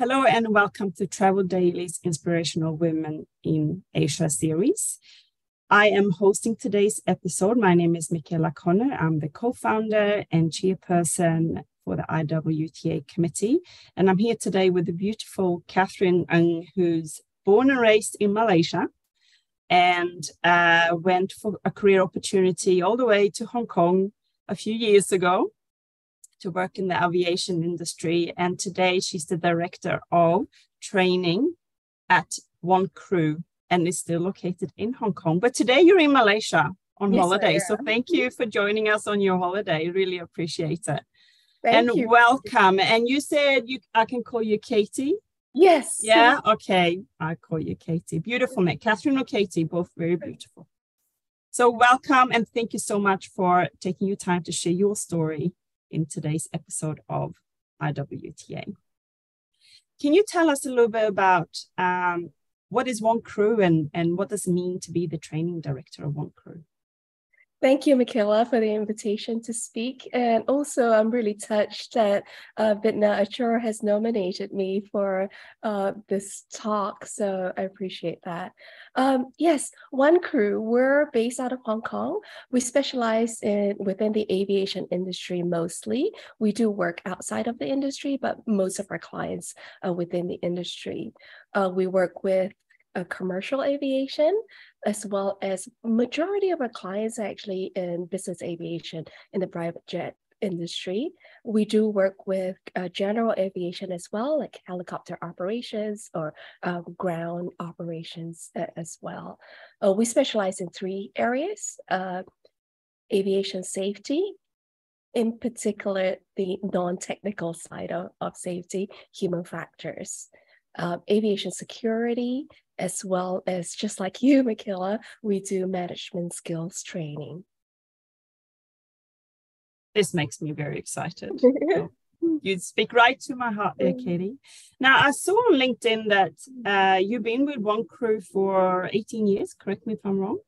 Hello and welcome to Travel Daily's Inspirational Women in Asia series. I am hosting today's episode. My name is Michaela Connor. I'm the co founder and chairperson for the IWTA committee. And I'm here today with the beautiful Katharine Ng, who's born and raised in Malaysia and uh, went for a career opportunity all the way to Hong Kong a few years ago to work in the aviation industry. And today she's the director of training at One Crew and is still located in Hong Kong. But today you're in Malaysia on yes, holiday. So thank you for joining us on your holiday. Really appreciate it. Thank and you. welcome. And you said you I can call you Katie. Yes. Yeah. Okay. I call you Katie. Beautiful name. Katharine or Katie, both very beautiful. So welcome and thank you so much for taking your time to share your story in today's episode of IWTA. Can you tell us a little bit about um, what is One Crew and, and what does it mean to be the training director of One Crew? Thank you, Michaela, for the invitation to speak. And also, I'm really touched that uh, Vidna Achor has nominated me for uh, this talk. So I appreciate that. Um, yes, One Crew, we're based out of Hong Kong. We specialize in within the aviation industry mostly. We do work outside of the industry, but most of our clients are within the industry. Uh, we work with uh, commercial aviation, as well as majority of our clients actually in business aviation in the private jet industry. We do work with uh, general aviation as well, like helicopter operations or uh, ground operations uh, as well. Uh, we specialize in three areas, uh, aviation safety, in particular, the non-technical side of, of safety, human factors, uh, aviation security, as well as just like you, Michaela, we do management skills training. This makes me very excited. you speak right to my heart there, Katie. Now, I saw on LinkedIn that uh, you've been with One Crew for 18 years. Correct me if I'm wrong.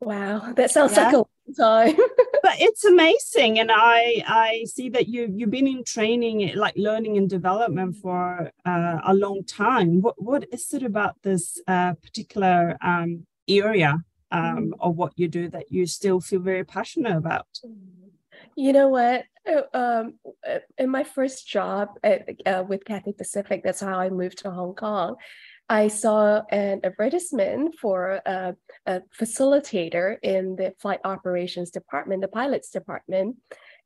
Wow, that sounds yeah. like a time. but it's amazing, and I I see that you you've been in training, like learning and development for uh, a long time. What what is it about this uh, particular um, area um, mm. of what you do that you still feel very passionate about? You know what? Uh, um, in my first job at, uh, with Cathay Pacific, that's how I moved to Hong Kong. I saw an advertisement for a, a, facilitator in the flight operations department, the pilots department.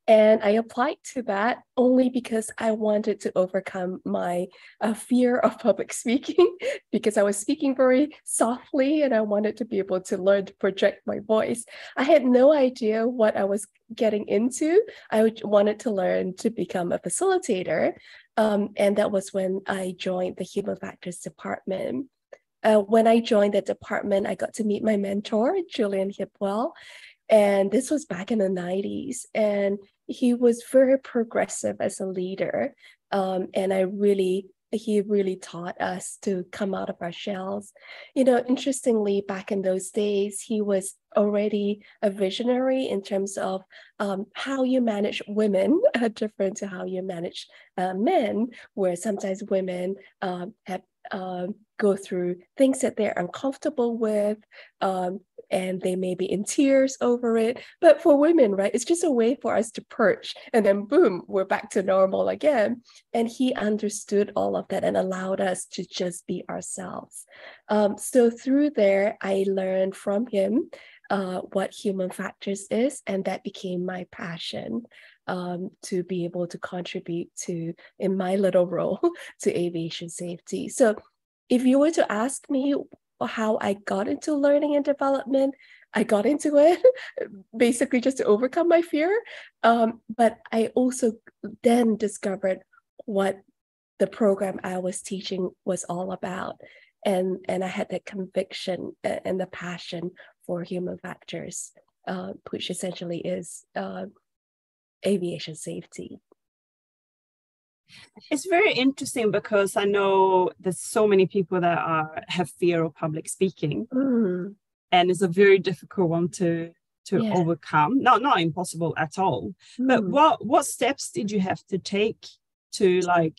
And I applied to that only because I wanted to overcome my uh, fear of public speaking because I was speaking very softly and I wanted to be able to learn to project my voice. I had no idea what I was getting into. I wanted to learn to become a facilitator. Um, and that was when I joined the Human Factors Department. Uh, when I joined the department, I got to meet my mentor, Julian Hipwell. And this was back in the 90s. And he was very progressive as a leader. Um, and I really he really taught us to come out of our shells. You know, interestingly, back in those days, he was already a visionary in terms of um, how you manage women, uh, different to how you manage uh, men, where sometimes women um, have uh, go through things that they're uncomfortable with um, and they may be in tears over it. But for women right it's just a way for us to perch and then boom we're back to normal again. And he understood all of that and allowed us to just be ourselves. Um, so through there i learned from him uh, what human factors is and that became my passion um, to be able to contribute to in my little role to aviation safety. So if you were to ask me how I got into learning and development, I got into it basically just to overcome my fear. Um, but I also then discovered what the program I was teaching was all about. And, and I had that conviction and the passion for human factors, uh, which essentially is uh, aviation safety. It's very interesting because I know there's so many people that are have fear of public speaking, mm. and it's a very difficult one to to yeah. overcome. Not not impossible at all. Mm. But what what steps did you have to take to like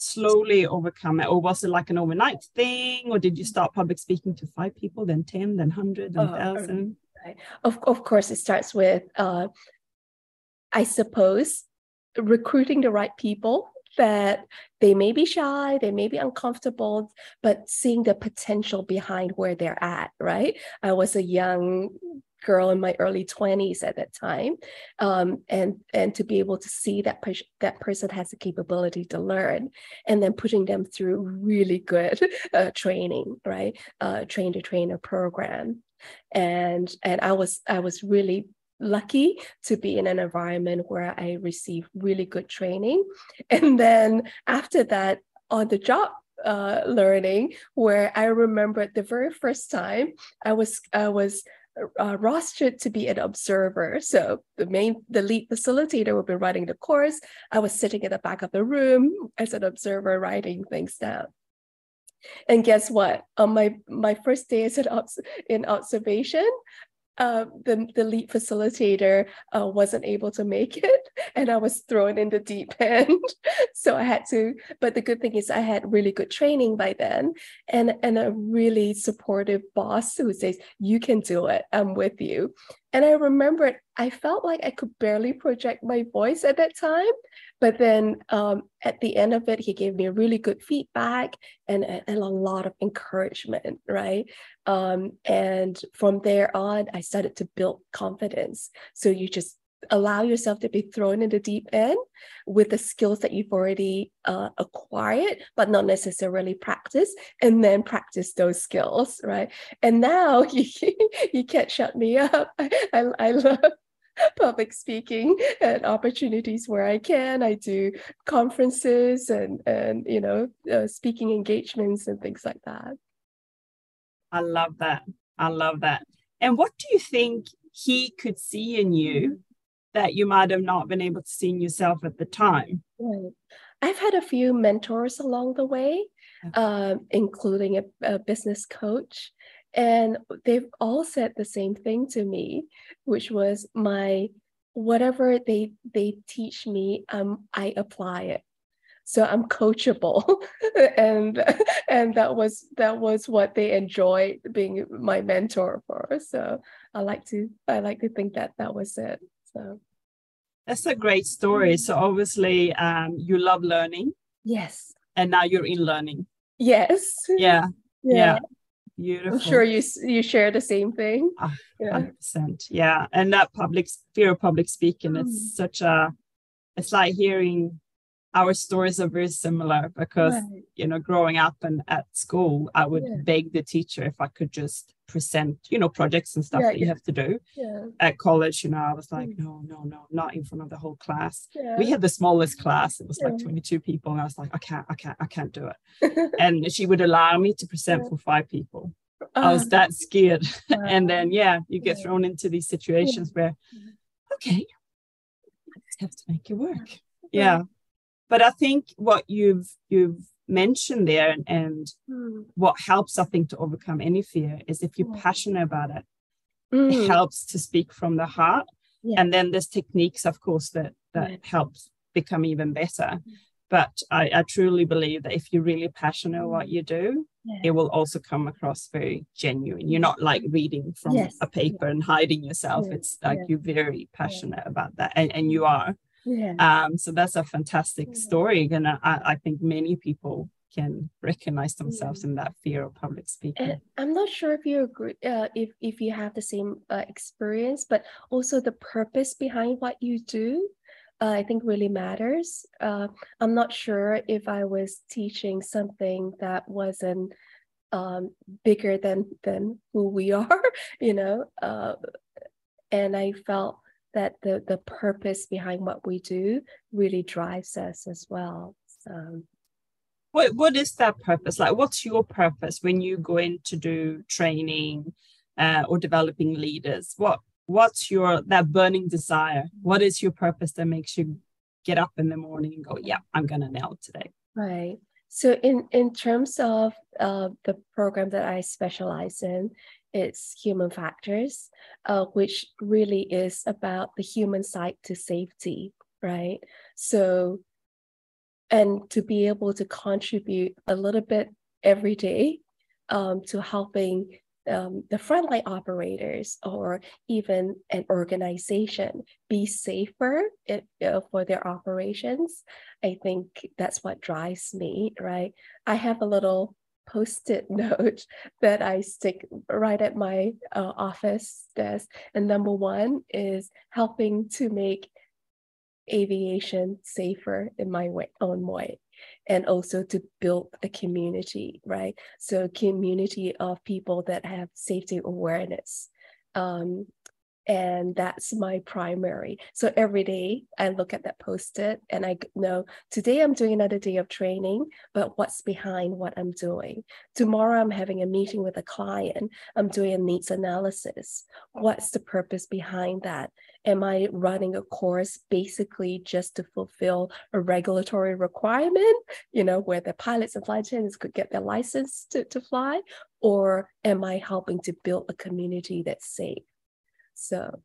slowly overcome it or was it like an overnight thing or did you start public speaking to five people then 10 then 100 then 1000 right. of, of course it starts with uh, i suppose recruiting the right people that they may be shy, they may be uncomfortable, but seeing the potential behind where they're at, right? I was a young girl in my early 20s at that time um, and and to be able to see that per- that person has the capability to learn and then putting them through really good uh, training right uh, train to trainer program and and i was i was really lucky to be in an environment where I received really good training. And then after that, on the job uh, learning, where I remember the very first time I was I was uh, rostered to be an observer. So the main, the lead facilitator would be running the course. I was sitting in the back of the room as an observer, writing things down. And guess what? On my my first day as an obs- in observation, uh, the, the lead facilitator uh, wasn't able to make it and I was thrown in the deep end. so I had to, but the good thing is I had really good training by then and, and a really supportive boss who says, you can do it, I'm with you. And I remembered I felt like I could barely project my voice at that time. But then um, at the end of it, he gave me really good feedback and, and a lot of encouragement, right? Um, and from there on, I started to build confidence. So you just allow yourself to be thrown in the deep end with the skills that you've already uh, acquired, but not necessarily practice, and then practice those skills, right? And now you, you can't shut me up. I, I, I love public speaking and opportunities where I can. I do conferences and and you know uh, speaking engagements and things like that. I love that. I love that. And what do you think he could see in you that you might have not been able to see in yourself at the time? Right. I've had a few mentors along the way, um, including a, a, business coach. And they've all said the same thing to me, which was my whatever they they teach me, um, I apply it. So I'm coachable, and and that was that was what they enjoyed being my mentor for. So I like to I like to think that that was it. So that's a great story. So obviously, um, you love learning. Yes. And now you're in learning. Yes. Yeah. Yeah. yeah. Beautiful. I'm sure you you share the same thing. Ah, hundred percent. Yeah. And that public fear of public speaking, mm. it's such a it's like hearing our stories are very similar because right. you know growing up and at school i would yeah. beg the teacher if i could just present you know projects and stuff yeah, that you have to do yeah. at college you know i was like mm. no no no not in front of the whole class we had the smallest class it was like 22 people and i was like i can't i can't i can't do it and she would allow me to present for five people I was uh-huh. that scared. Wow. and then, yeah, you get thrown into these situations where, okay, I just have to make it work. Yeah but I think what you've you've mentioned there and, and mm. what helps I think to overcome any fear is if you're mm. passionate about it, mm. it helps to speak from the heart. Yeah. And then there's techniques, of course, that that yeah. helps become even better. Mm. But I, I, truly believe that if you're really passionate about what you do, it will also come across very genuine. You're not like reading from yes. a paper and hiding yourself. It's like you're very passionate about that. And, and you are. Yeah. Um, so that's a fantastic story. And I, I think many people can recognize themselves in that fear of public speaking. And I'm not sure if you agree, uh, if if you have the same uh, experience, but also the purpose behind what you do. Uh, I think really matters. Uh, I'm not sure if I was teaching something that wasn't um, bigger than than who we are, you know, uh, and I felt that the the purpose behind what we do really drives us as well. So what what is that purpose? Like what's your purpose when you go in to do training uh, or developing leaders? What what's your that burning desire? What is your purpose that makes you get up in the morning and go, yeah, I'm gonna nail it today? Right. So in in terms of uh, the program that I specialize in, it's human factors, uh, which really is about the human side to safety, right? So and to be able to contribute a little bit every day um, to helping um, the frontline operators or even an organization be safer uh, for their operations. I think that's what drives me, right? I have a little post-it note that I stick right at my uh, office desk. And number one is helping to make aviation safer in my way, own way and also to build a community, right? So community of people that have safety awareness. Um, and that's my primary. So every day I look at that post-it and I know today I'm doing another day of training, but what's behind what I'm doing? Tomorrow I'm having a meeting with a client. I'm doing a needs analysis. What's the purpose behind that? Am I running a course basically just to fulfill a regulatory requirement, you know, where the pilots and flight attendants could get their license to, to fly? Or am I helping to build a community that's safe? So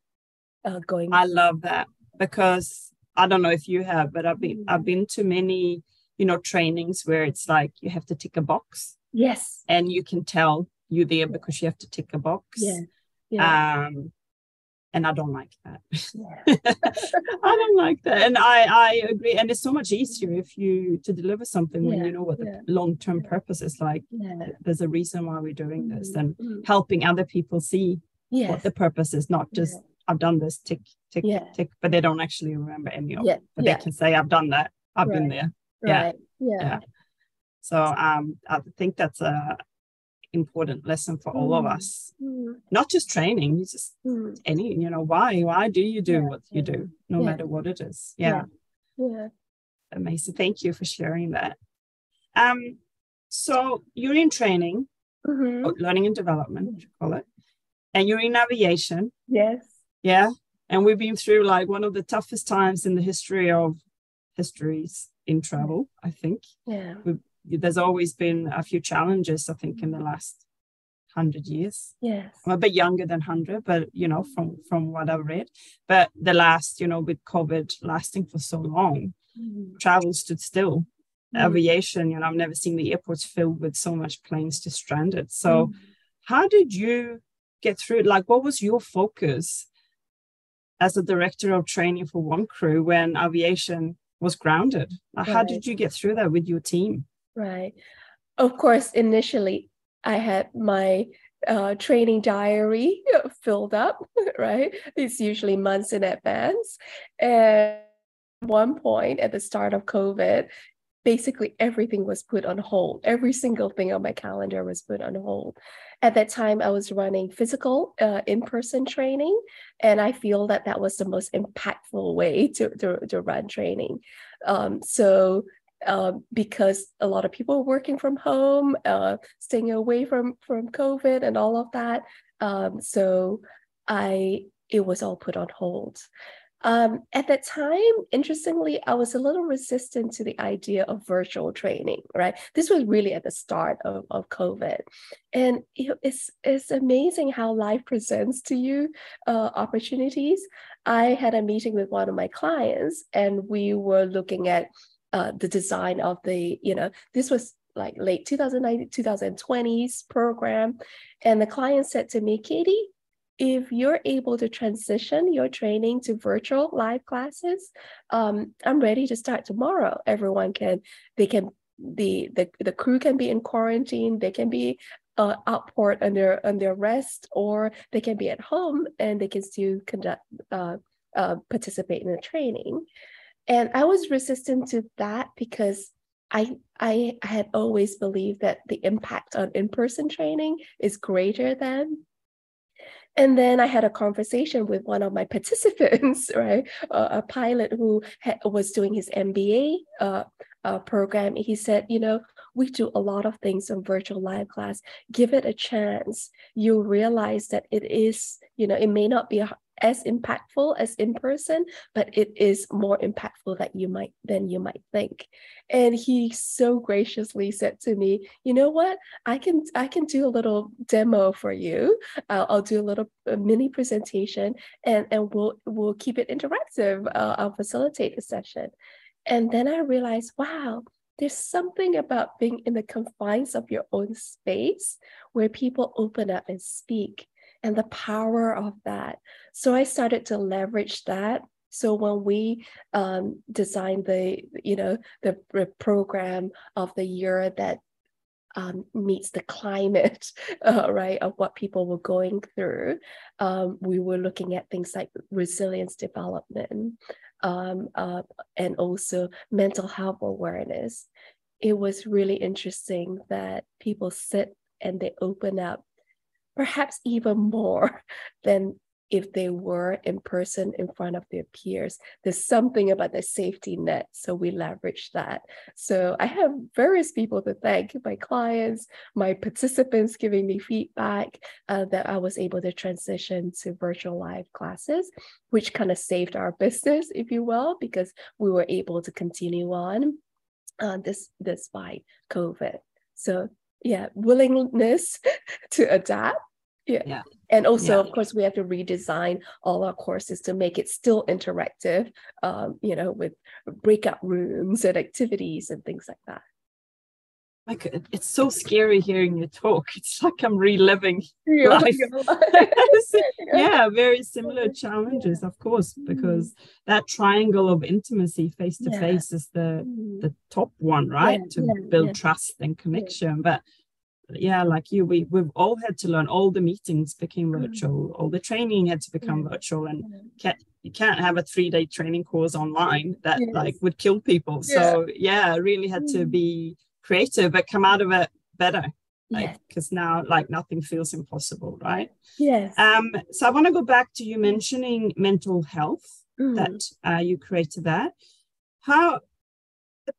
uh, going. I love that because I don't know if you have, but I've been I've been to many you know trainings where it's like you have to tick a box. Yes. And you can tell you're there because you have to tick a box. Yeah. yeah. Um, and I don't like that. Yeah. I don't like that, and I I agree. And it's so much easier if you to deliver something yeah. when you know what the yeah. long term purpose is like. There's a reason why we're doing this, mm-hmm. and mm-hmm. helping other people see yes. what the purpose is, not just yeah. I've done this, tick, tick, yeah. tick, but they don't actually remember any of it. But they can say, I've done that, I've right. been there. Yeah. yeah. So um, I think that's a important lesson for mm. all of mm. us. Mm. Not just training, just mm. any, you know, why? Why do you do what you do, no matter what it is? Yeah. Yeah. Amazing. Thank you for sharing that. Um, so you're in training, mm-hmm. learning and development, you call it and you're in aviation. Yes. Yeah. And we've been through like one of the toughest times in the history of histories in travel, I think. Yeah. We've, there's always been a few challenges, I think, in the last hundred years. Yes. I'm a bit younger than hundred, but you know, from from what I've read. But the last, you know, with COVID lasting for so long, mm. travel stood still. Mm. Aviation, you know, I've never seen the airports filled with so much planes just stranded. So, mm. how did you get through it? Like, what was your focus as a director of training for one crew when aviation was grounded? Right. How did you get through that with your team? Right. Of course, initially, I had my uh, training diary filled up, right? It's usually months in advance. And one point at the start of COVID, basically everything was put on hold. Every single thing on my calendar was put on hold. At that time, I was running physical uh, in-person training, and I feel that that was the most impactful way to, to, to run training. Um, so uh, because a lot of people were working from home, uh, staying away from, from COVID and all of that. Um, so I it was all put on hold. Um, at that time, interestingly, I was a little resistant to the idea of virtual training, right? This was really at the start of, of COVID. And it's, it's amazing how life presents to you uh, opportunities. I had a meeting with one of my clients, and we were looking at uh, the design of the, you know, this was like late 2019, 2020s program. And the client said to me, Katie, if you're able to transition your training to virtual live classes, um, I'm ready to start tomorrow. Everyone can, they can, the the, the crew can be in quarantine, they can be uh, outport under under rest, or they can be at home and they can still conduct uh, uh, participate in the training. And I was resistant to that because I, I had always believed that the impact on in-person training is greater than and then I had a conversation with one of my participants, right? Uh, a pilot who ha- was doing his MBA uh, uh, program. He said, you know, we do a lot of things on virtual live class. Give it a chance. You'll realize that it is, you know, it may not be as impactful as in person, but it is more impactful that you might than you might think. And he so graciously said to me, "You know what? I can I can do a little demo for you. Uh, I'll do a little a mini presentation, and and we'll we'll keep it interactive. Uh, I'll facilitate the session." and then I realized, wow, there's something about being in the confines of your own space where people open up and speak and the power of that. So I started to leverage that. So when we um, designed the, you know, the, the program of the year that um, meets the climate, uh, right, of what people were going through. Um, we were looking at things like resilience development um, uh, and also mental health awareness. It was really interesting that people sit and they open up perhaps even more than if they were in person in front of their peers. There's something about the safety net. So we leverage that. So I have various people to thank my clients, my participants giving me feedback uh, that I was able to transition to virtual live classes, which kind of saved our business, if you will, because we were able to continue on uh, this despite COVID. So yeah, willingness to adapt yeah. yeah. And also, yeah. of course, we have to redesign all our courses to make it still interactive, um, you know, with breakout rooms and activities and things like that. Like it's so scary hearing you talk. It's like I'm reliving yeah, life. yeah, very similar challenges, of course, because that triangle of intimacy face to face is the mm. the top one, right? to build trust and connection. But yeah like you we we've all had to learn all the meetings became mm. virtual all the training had to become virtual and can't, you can't have a three day training course online that yes. like would kill people yeah. so yeah really had to mm. be creative but come out of it better like because yeah. now like nothing feels impossible right yes um so i want to go back to you mentioning mental health mm. that uh, you created that how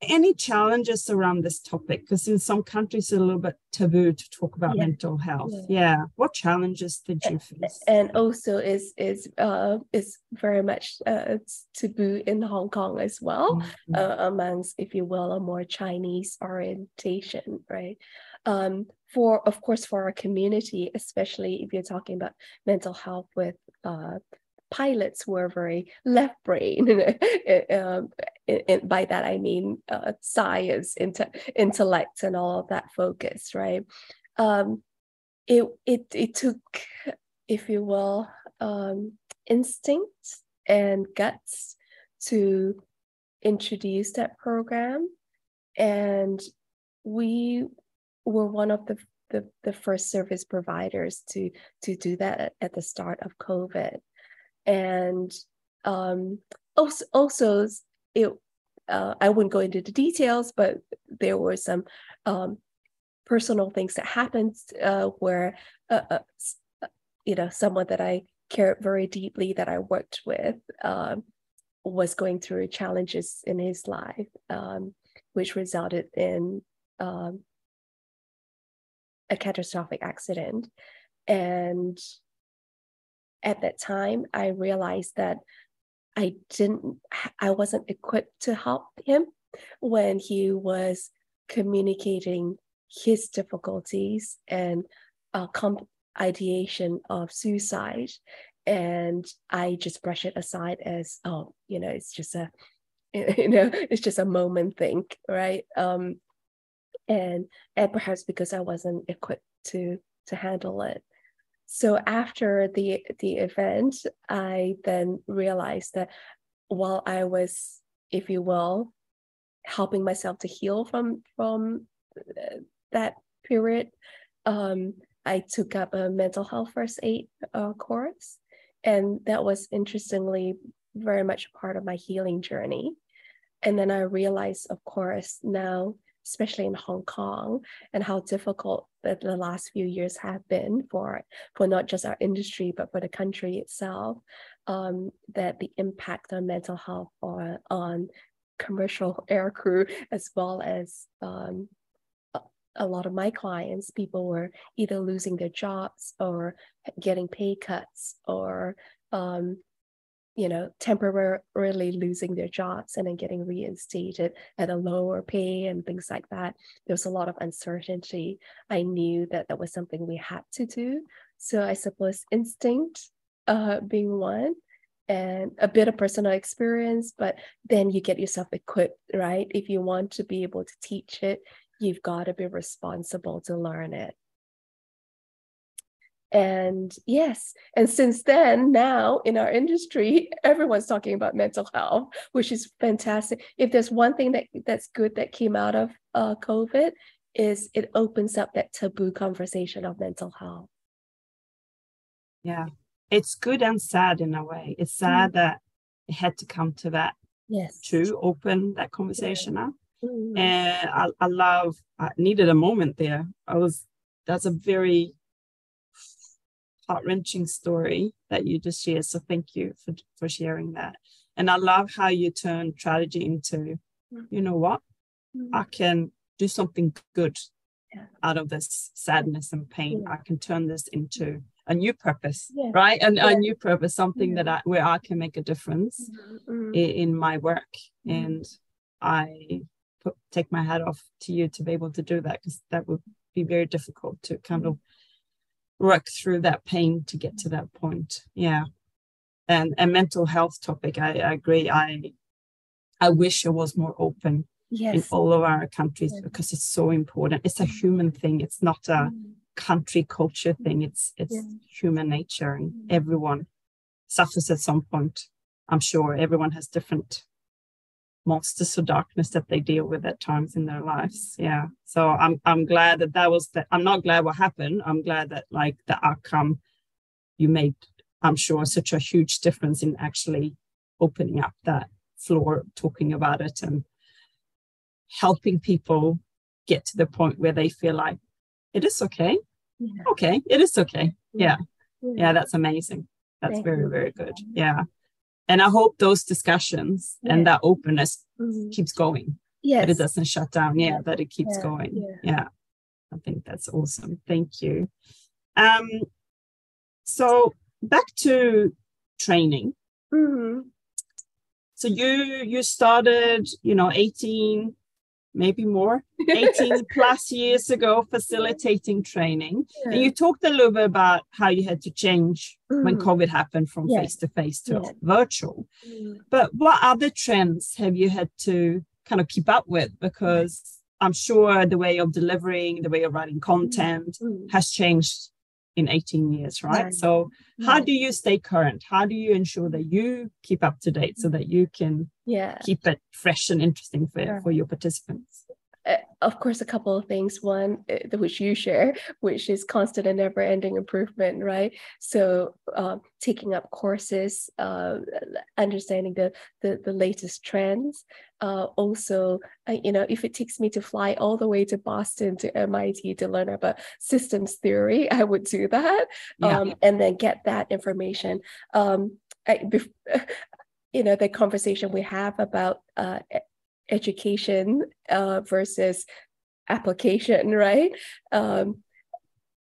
any challenges around this topic because in some countries it's a little bit taboo to talk about yeah. mental health yeah. yeah. what challenges did you face and also is is uh is very much uh taboo in hong kong as well mm-hmm. uh, amongst if you will a more chinese orientation right um for of course for our community especially if you're talking about mental health with uh pilots were very left brain. um, by that I mean uh, science, inte- intellect, and all of that focus, right? Um, it it it took, if you will, um, instinct and guts to introduce that program, and we were one of the the, the first service providers to to do that at, at the start of COVID and um, also, also it uh, I wouldn't go into the details, but there were some um, personal things that happened uh, where uh, uh, uh, you know someone that I cared very deeply that I worked with um, was going through challenges in his life, um, which resulted in um, a catastrophic accident, and at that time, I realized that I didn't, I wasn't equipped to help him when he was communicating his difficulties and uh, comp- ideation of suicide. And I just brush it aside as, oh, you know, it's just a, you know, it's just a moment thing, right? Um, and and perhaps because I wasn't equipped to to handle it so after the the event i then realized that while i was if you will helping myself to heal from from uh, that period um, i took up a mental health first aid uh, course and that was interestingly very much part of my healing journey. And then i realized of course now especially in Hong Kong, and how difficult the, the last few years have been for for not just our industry but for the country itself. Um, that the impact on mental health or on commercial air crew as well as um, a lot of my clients, people were either losing their jobs or getting pay cuts or um, you know, temporarily losing their jobs and then getting reinstated at a lower pay and things like that. There was a lot of uncertainty. I knew that that was something we had to do. So I suppose instinct uh, being one, and a bit of personal experience, but then you get yourself equipped, right? If you want to be able to teach it, you've got to be responsible to learn it. And yes, and since then, now in our industry, everyone's talking about mental health, which is fantastic. If there's one thing that that's good that came out of uh, COVID, is it opens up that taboo conversation of mental health. Yeah, it's good and sad in a way. It's sad mm. that it had to come to that. Yes. To open that conversation yeah. up. Mm. And I, I love. I needed a moment there. I was. That's a very heart wrenching story that you just shared. So thank you for for sharing that. And I love how you turn tragedy into, mm. you know what, mm. I can do something good yeah. out of this sadness and pain. Yeah. I can turn this into a new purpose, yeah. right? And a new purpose, something that I where I can make a difference mm-hmm. in, in, my work. Mm-hmm. And I put, take my hat off to you to be able to do that because that would be very difficult to kind of work through that pain to get to that point. Yeah. And a mental health topic, I, I agree. I I wish it was more open yes. in all of our countries yes. because it's so important. It's a human thing. It's not a mm. country culture thing. It's it's yes. human nature, and mm. everyone suffers at some point. I'm sure everyone has different monsters of darkness that they deal with at times in their lives. Yeah. So I'm I'm glad that that was that. I'm not glad what happened. I'm glad that like the outcome you made. I'm sure such a huge difference in actually opening up that floor, talking about it, and helping people get to the point where they feel like it is okay. Yeah. Okay, it is okay. Yeah. yeah. Yeah, that's amazing. That's Thank very, very good. Yeah. And I hope those discussions yeah. and that openness mm-hmm. keeps going. Yes. That it doesn't shut down. Yeah, that it keeps going. Yeah. I think that's awesome. Thank you. Um so back to training. Mm-hmm. So you you started, you know, 18 maybe more 18 plus years ago facilitating training yeah. and you talked a little bit about how you had to change mm. when covid happened from face to face to virtual mm. but what other trends have you had to kind of keep up with because i'm sure the way of delivering the way of writing content mm. has changed in 18 years right, right. so right. how do you stay current how do you ensure that you keep up to date so that you can yeah keep it fresh and interesting for, yeah. for your participants uh, of course, a couple of things. One, uh, which you share, which is constant and never ending improvement, right? So, um, taking up courses, uh, understanding the, the, the latest trends. Uh, also, uh, you know, if it takes me to fly all the way to Boston to MIT to learn about systems theory, I would do that yeah. um, and then get that information. Um, I, you know, the conversation we have about uh, education uh, versus application, right? Um,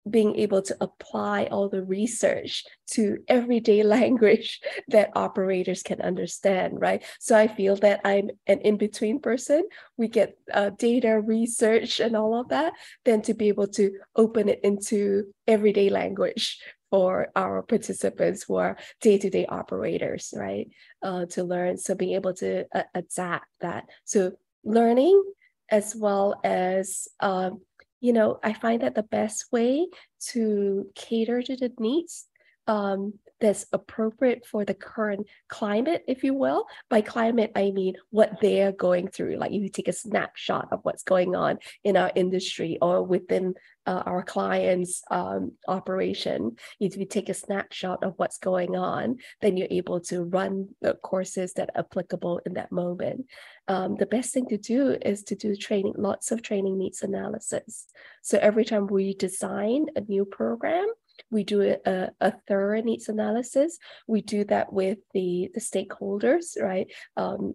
being able to apply all the research to everyday language that operators can understand, right? So I feel that I'm an in between person. We get uh, data research and all of that, then to be able to open it into everyday language for our participants who are day-to-day operators, right? Uh, to learn, so being able to uh, adapt that. So learning as well as, um, you know, I find that the best way to cater to the needs um, that's appropriate for the current climate, if you will. By climate, I mean what they're going through. Like if you take a snapshot of what's going on in our industry or within uh, our clients' um, operation, if you take a snapshot of what's going on, then you're able to run the courses that are applicable in that moment. Um, the best thing to do is to do training, lots of training needs analysis. So every time we design a new program, we do a, a thorough needs analysis. We do that with the, the stakeholders, right? Um,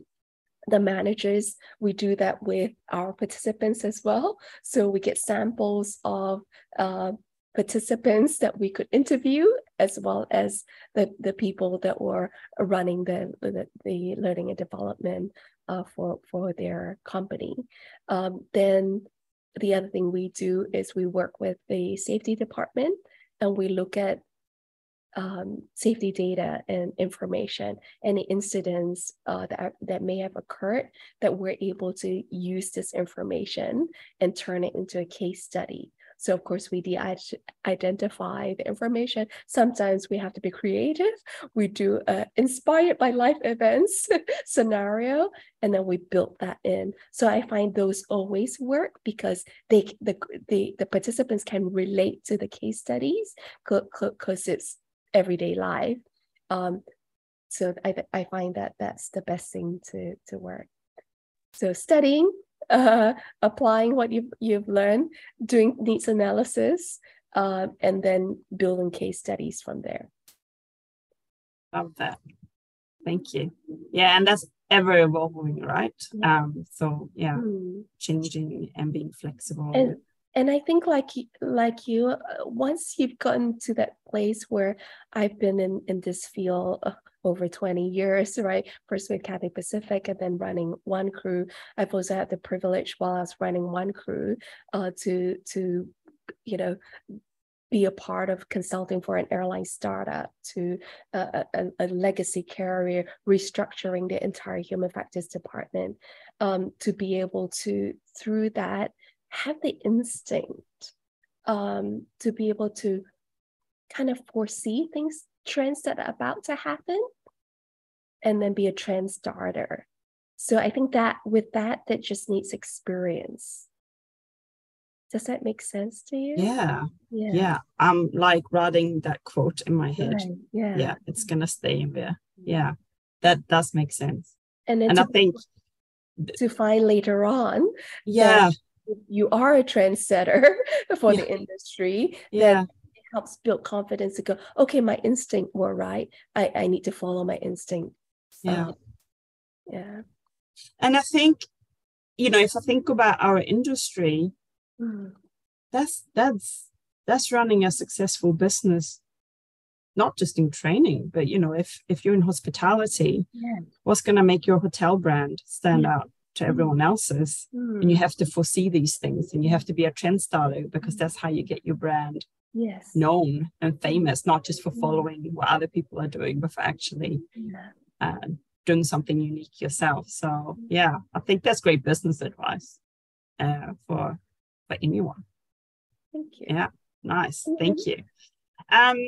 the managers, we do that with our participants as well. So we get samples of uh, participants that we could interview as well as the, the people that were running the, the, the learning and development uh, for, for their company. Um, then the other thing we do is we work with the safety department and we look at um, safety data and information, any incidents uh, that, that may have occurred, that we're able to use this information and turn it into a case study. So of course we de-identify the information. Sometimes we have to be creative. We do uh, inspired by life events scenario, and then we build that in. So I find those always work because they the the, the participants can relate to the case studies because it's everyday life. Um, so I, I find that that's the best thing to, to work. So studying, uh, applying what you've, you've learned, doing needs analysis, uh, and then building case studies from there. Love that. Thank you. Yeah, and that's ever evolving, right? Um, so yeah, mm. changing and being flexible. And and I think like like you, uh, once you've gotten to that place where I've been in in this field uh, over 20 years, right? First with Cathay Pacific and then running one crew. I've also had the privilege while I was running one crew uh, to to you know be a part of consulting for an airline startup to a, a, legacy carrier restructuring the entire human factors department um, to be able to through that have the instinct um, to be able to kind of foresee things, trends that are about to happen, and then be a trend starter. So I think that with that, that just needs experience. Does that make sense to you? Yeah. Yeah. Yeah. I'm like writing that quote in my head. Right. Yeah. Yeah. It's gonna stay in there. Yeah. That does make sense. And, and I think to find later on. Yeah you are a trendsetter for yeah. the industry, yeah. it helps build confidence to go, okay, my instinct were right. I, I need to follow my instinct. Yeah. Um, yeah. And I think, you know, if I think about our industry, mm. that's that's that's running a successful business not just in training but you know if if you're in hospitality yeah. what's going to make your hotel brand stand yeah. out to everyone else's mm. and you have to foresee these things and you have to be a trend starter because that's how you get your brand yes. known and famous not just for following what other people are doing but for actually yeah. uh, doing something unique yourself. So yeah i think that's great business advice uh, for for anyone. Thank you. Yeah nice. Mm-hmm. thank you. Um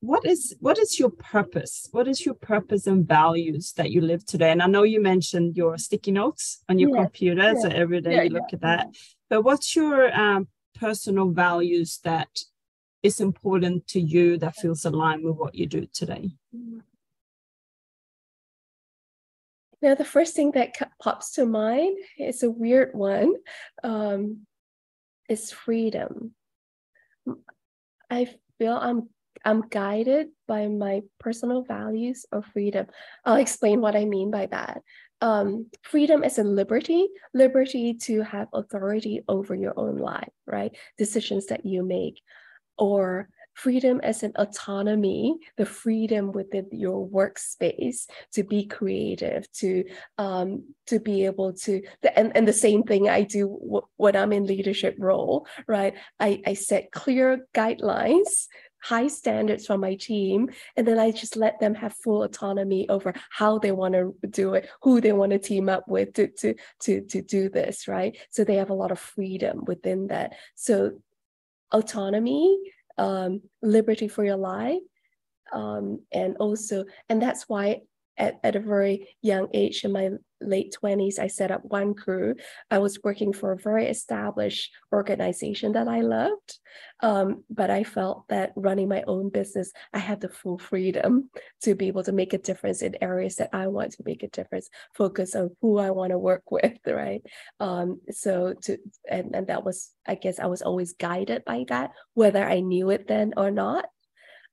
what is what is your purpose? What is your purpose and values that you live today? And i know you mentioned your sticky notes on your computer yeah. so every day yeah, you look yeah, at that. But what's your um, personal values that is important to you that feels aligned with what you do today? Now the first thing that pops to mind is a weird one um, is freedom. I feel i'm I'm guided by my personal values of freedom. I'll explain what I mean by that. Um, freedom is a liberty, liberty to have authority over your own life, right? Decisions that you make, or freedom as an autonomy, the freedom within your workspace to be creative, to um, to be able to, and, and the same thing I do w- when I'm in leadership role, right? I, I set clear guidelines high standards for my team and then i just let them have full autonomy over how they want to do it who they want to team up with to to to to do this right? So they have a lot of freedom within that. So autonomy um, liberty for your life um, and also and that's why at, at a very young age in my late 20s, I set up one crew. I was working for a very established organization that I loved. Um, but I felt that running my own business, I had the full freedom to be able to make a difference in areas that I want to make a difference, focus on who I want to work with, right? Um, so to and, and that was, I guess I was always guided by that, whether I knew it then or not.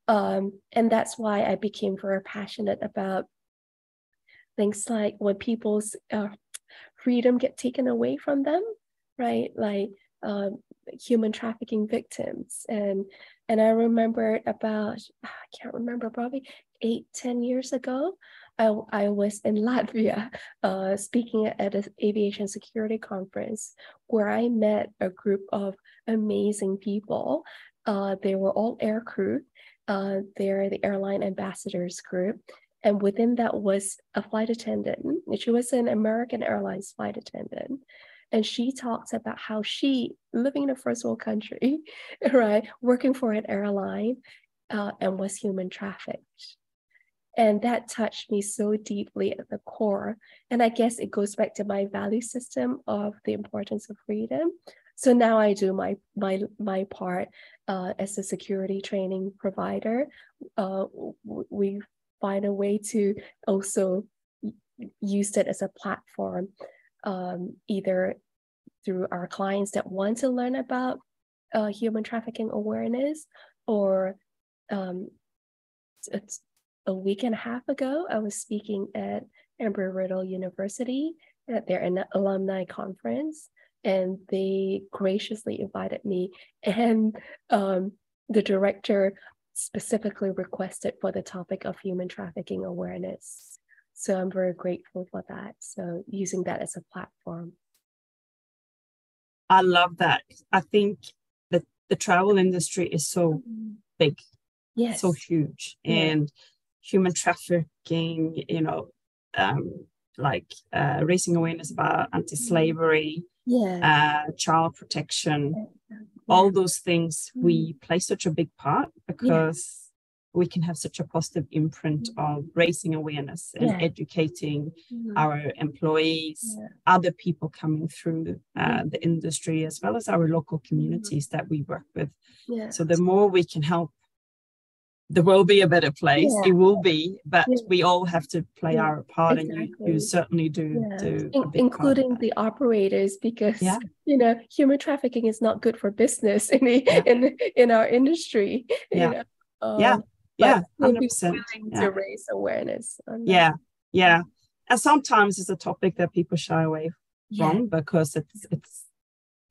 Um, and that's why I became very passionate about things like when people's uh, freedom get taken away from them, right? Like um, human trafficking victims. And and I remember about I can't remember probably eight ten years ago. I, I was in Latvia uh, speaking at an aviation security conference where I met a group of amazing people. Uh, they were all air crew Uh, they're the airline ambassadors group. And within that was a flight attendant. She was an American Airlines flight attendant. And she talks about how she, living in a first world country, right, working for an airline, uh, and was human trafficked. And that touched me so deeply at the core. And I guess it goes back to my value system of the importance of freedom. So now I do my my my part uh, as a security training provider. Uh, we find a way to also use it as a platform, um, either through our clients that want to learn about uh, human trafficking awareness, or um, it's a week and a half ago, I was speaking at Embry-Riddle University at their alumni conference, and they graciously invited me. And um, the director specifically requested for the topic of human trafficking awareness. So I'm very grateful for that. So using that as a platform. I love that. I think that the travel industry is so mm-hmm. big, yes. so huge, yeah. and human trafficking, you know, um, like uh, raising awareness about anti-slavery, yeah. uh, child protection, yeah. All those things we play such a big part because we can have such a positive imprint mm. of raising awareness and educating mm. our employees, other people coming through uh, the industry, as well as our local communities that we work with. So the more we can help there will be a better place. Yeah. It will be, but yeah. we all have to play yeah, our part, exactly. and you, you certainly do. do In, including the operators, because you know human trafficking is not good for business in the, in in our industry. Yeah, you know? um, yeah, yeah, hundred percent. To raise awareness. Yeah, yeah, and sometimes it's a topic that people shy away from because it's it's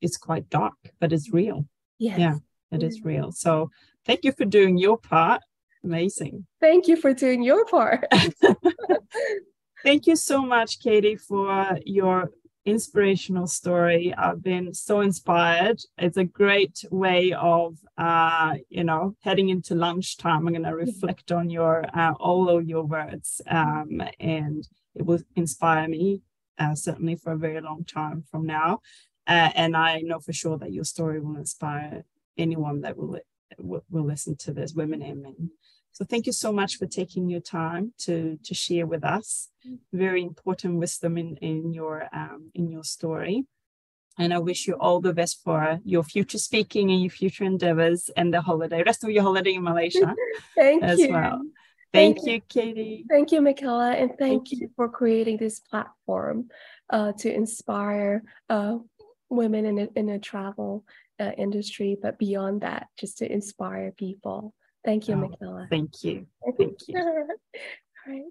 it's quite dark, but it's real. Yes. Yeah, it is real. So thank you for doing your part Amazing. Thank you for doing your part. Thank you so much, Katie, for your inspirational story. I've been so inspired. It's a great way of, uh, you know, heading into lunchtime. I'm going to reflect on your uh, all of your words, um, and it will inspire me uh, certainly for a very long time from now. Uh, and I know for sure that your story will inspire anyone that will will, listen to this, women and men. So thank you so much for taking your time to to share with us very important wisdom in in your um, in your story. And I wish you all the best for your future speaking and your future endeavors and the holiday, rest of your holiday in Malaysia thank as you. well. Thank, thank you, Katie. Thank you, Michaela, and thank, thank you. you for creating this platform uh, to inspire uh, women in a, in a travel uh, industry, but beyond that, just to inspire people. Thank you, oh, Michaela. Thank you. Thank you. All right.